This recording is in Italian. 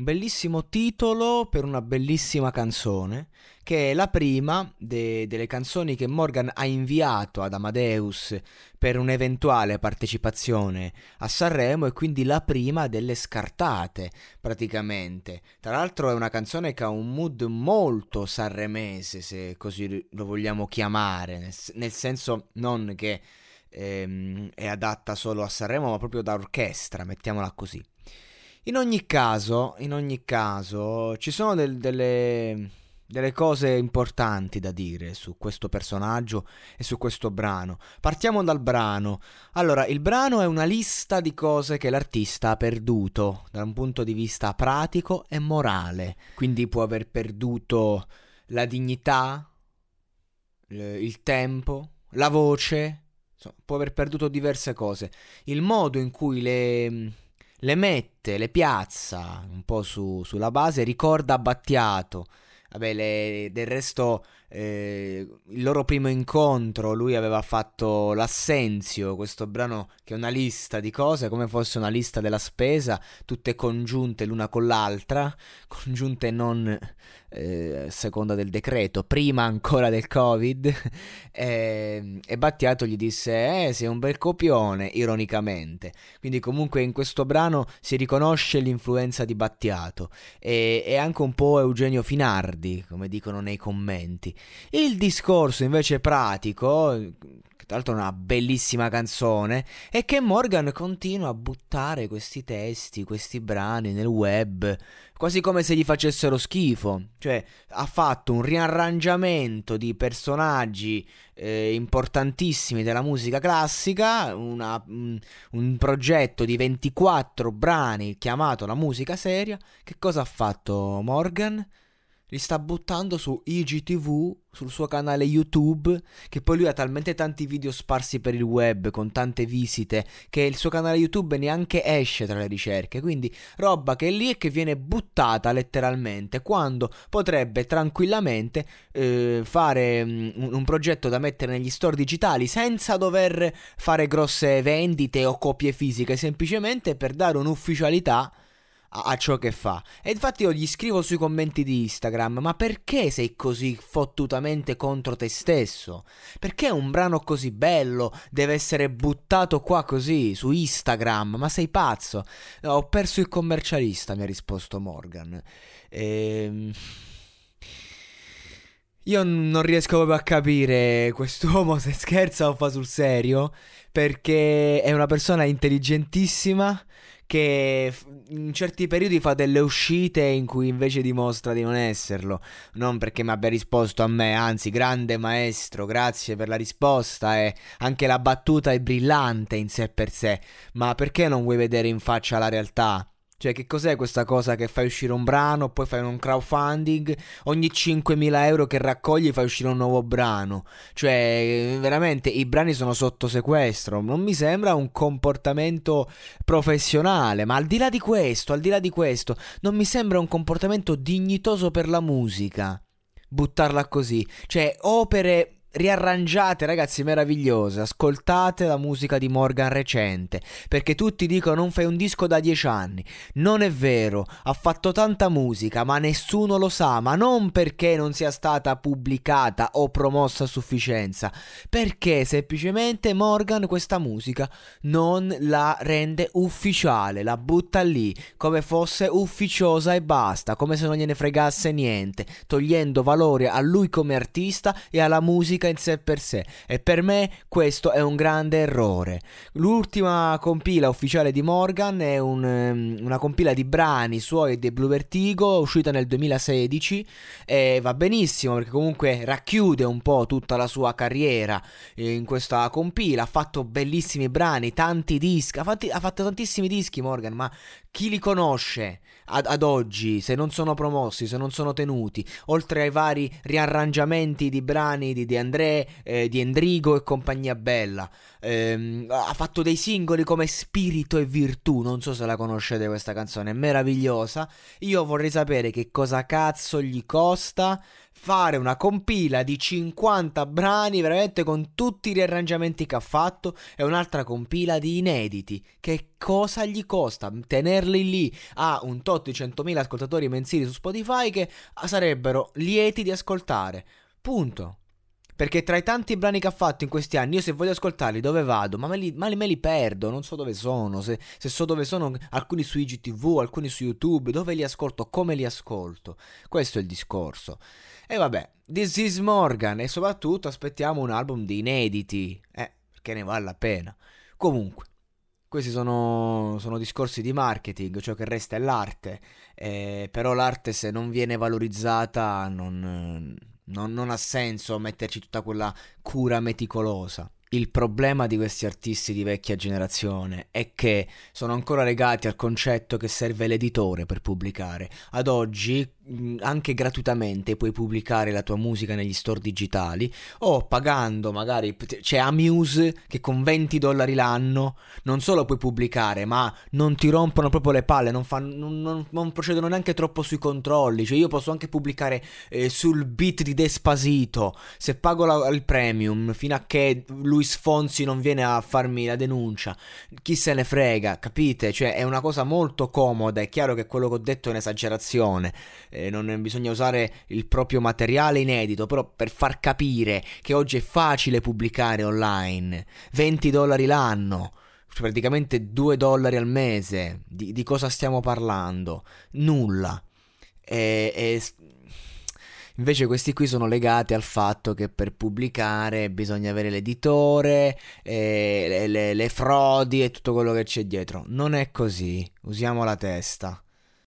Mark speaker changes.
Speaker 1: un bellissimo titolo per una bellissima canzone, che è la prima de- delle canzoni che Morgan ha inviato ad Amadeus per un'eventuale partecipazione a Sanremo e quindi la prima delle scartate praticamente. Tra l'altro è una canzone che ha un mood molto sanremese, se così lo vogliamo chiamare, nel, nel senso non che ehm, è adatta solo a Sanremo, ma proprio da orchestra, mettiamola così. In ogni caso, in ogni caso, ci sono del, delle, delle cose importanti da dire su questo personaggio e su questo brano. Partiamo dal brano. Allora, il brano è una lista di cose che l'artista ha perduto da un punto di vista pratico e morale. Quindi può aver perduto la dignità, il tempo, la voce, può aver perduto diverse cose. Il modo in cui le le mette, le piazza un po' su, sulla base, ricorda Battiato. Vabbè, le, del resto eh, il loro primo incontro, lui aveva fatto l'assenzio, questo brano che è una lista di cose, come fosse una lista della spesa, tutte congiunte l'una con l'altra, congiunte non eh, seconda del decreto, prima ancora del Covid, e, e Battiato gli disse, eh, sei un bel copione, ironicamente. Quindi comunque in questo brano si riconosce l'influenza di Battiato e, e anche un po' Eugenio Finardi, come dicono nei commenti. Il discorso invece pratico, che tra l'altro è una bellissima canzone, è che Morgan continua a buttare questi testi, questi brani nel web, quasi come se gli facessero schifo. Cioè, ha fatto un riarrangiamento di personaggi eh, importantissimi della musica classica, una, un, un progetto di 24 brani chiamato La musica seria. Che cosa ha fatto Morgan? Li sta buttando su IGTV, sul suo canale YouTube, che poi lui ha talmente tanti video sparsi per il web con tante visite che il suo canale YouTube neanche esce tra le ricerche, quindi roba che è lì e che viene buttata letteralmente quando potrebbe tranquillamente eh, fare um, un progetto da mettere negli store digitali senza dover fare grosse vendite o copie fisiche, semplicemente per dare un'ufficialità a, ciò che fa. E infatti io gli scrivo sui commenti di Instagram, ma perché sei così fottutamente contro te stesso? Perché un brano così bello deve essere buttato qua così, su Instagram? Ma sei pazzo? No, ho perso il commercialista, mi ha risposto Morgan. Ehm... Io non riesco proprio a capire quest'uomo se scherza o fa sul serio, perché è una persona intelligentissima che in certi periodi fa delle uscite in cui invece dimostra di non esserlo. Non perché mi abbia risposto a me, anzi, grande maestro, grazie per la risposta e anche la battuta è brillante in sé per sé, ma perché non vuoi vedere in faccia la realtà? Cioè, che cos'è questa cosa che fai uscire un brano, poi fai un crowdfunding, ogni 5.000 euro che raccogli fai uscire un nuovo brano? Cioè, veramente i brani sono sotto sequestro. Non mi sembra un comportamento professionale, ma al di là di questo, al di là di questo, non mi sembra un comportamento dignitoso per la musica. Buttarla così. Cioè, opere riarrangiate, ragazzi, meravigliose. Ascoltate la musica di Morgan recente. Perché tutti dicono non fai un disco da dieci anni. Non è vero, ha fatto tanta musica, ma nessuno lo sa. Ma non perché non sia stata pubblicata o promossa a sufficienza. Perché semplicemente Morgan questa musica non la rende ufficiale. La butta lì come fosse ufficiosa e basta. Come se non gliene fregasse niente. Togliendo valore a lui come artista e alla musica musica in sé per sé. E per me questo è un grande errore. L'ultima compila ufficiale di Morgan è un, um, una compila di brani suoi dei Blue Vertigo uscita nel 2016 e va benissimo perché comunque racchiude un po' tutta la sua carriera in questa compila, ha fatto bellissimi brani, tanti dischi, ha, fatti, ha fatto tantissimi dischi Morgan, ma chi li conosce ad, ad, oggi, se non sono promossi, se non sono tenuti, oltre ai vari riarrangiamenti di brani di De André, eh, di Endrigo e compagnia bella. Eh, ha fatto dei singoli come Spirito e Virtù, non so se la conoscete questa canzone, è meravigliosa. Io vorrei sapere che cosa cazzo gli costa fare una compila di 50 brani veramente con tutti i riarrangiamenti che ha fatto e un'altra compila di inediti. Che cosa gli costa tenerli lì a un tot di 100.000 ascoltatori mensili su Spotify che sarebbero lieti di ascoltare? Punto. Perché tra i tanti brani che ha fatto in questi anni, io se voglio ascoltarli dove vado? Ma me li, ma me li perdo, non so dove sono. Se, se, so dove sono, alcuni su IGTV, alcuni su YouTube, dove li ascolto, come li ascolto. Questo è il discorso. E vabbè, This is Morgan e soprattutto aspettiamo un album di inediti, eh, perché ne vale la pena. Comunque, questi sono, sono, discorsi di marketing, ciò che resta è l'arte, eh, però l'arte se non viene valorizzata non, non, non ha senso metterci tutta quella cura meticolosa. Il problema di questi artisti di vecchia generazione è che sono ancora legati al concetto che serve l'editore per pubblicare. Ad oggi anche gratuitamente puoi pubblicare la tua musica negli store digitali o pagando magari c'è Amuse che con 20 dollari l'anno non solo puoi pubblicare ma non ti rompono proprio le palle non, fanno, non, non, non procedono neanche troppo sui controlli. Cioè io posso anche pubblicare eh, sul beat di Despasito se pago la, il premium fino a che Luis Fonsi non viene a farmi la denuncia chi se ne frega capite? Cioè è una cosa molto comoda è chiaro che quello che ho detto è un'esagerazione non bisogna usare il proprio materiale inedito, però per far capire che oggi è facile pubblicare online, 20 dollari l'anno, praticamente 2 dollari al mese, di, di cosa stiamo parlando? Nulla. E, e, Invece questi qui sono legati al fatto che per pubblicare bisogna avere l'editore, le, le, le frodi e tutto quello che c'è dietro. Non è così, usiamo la testa.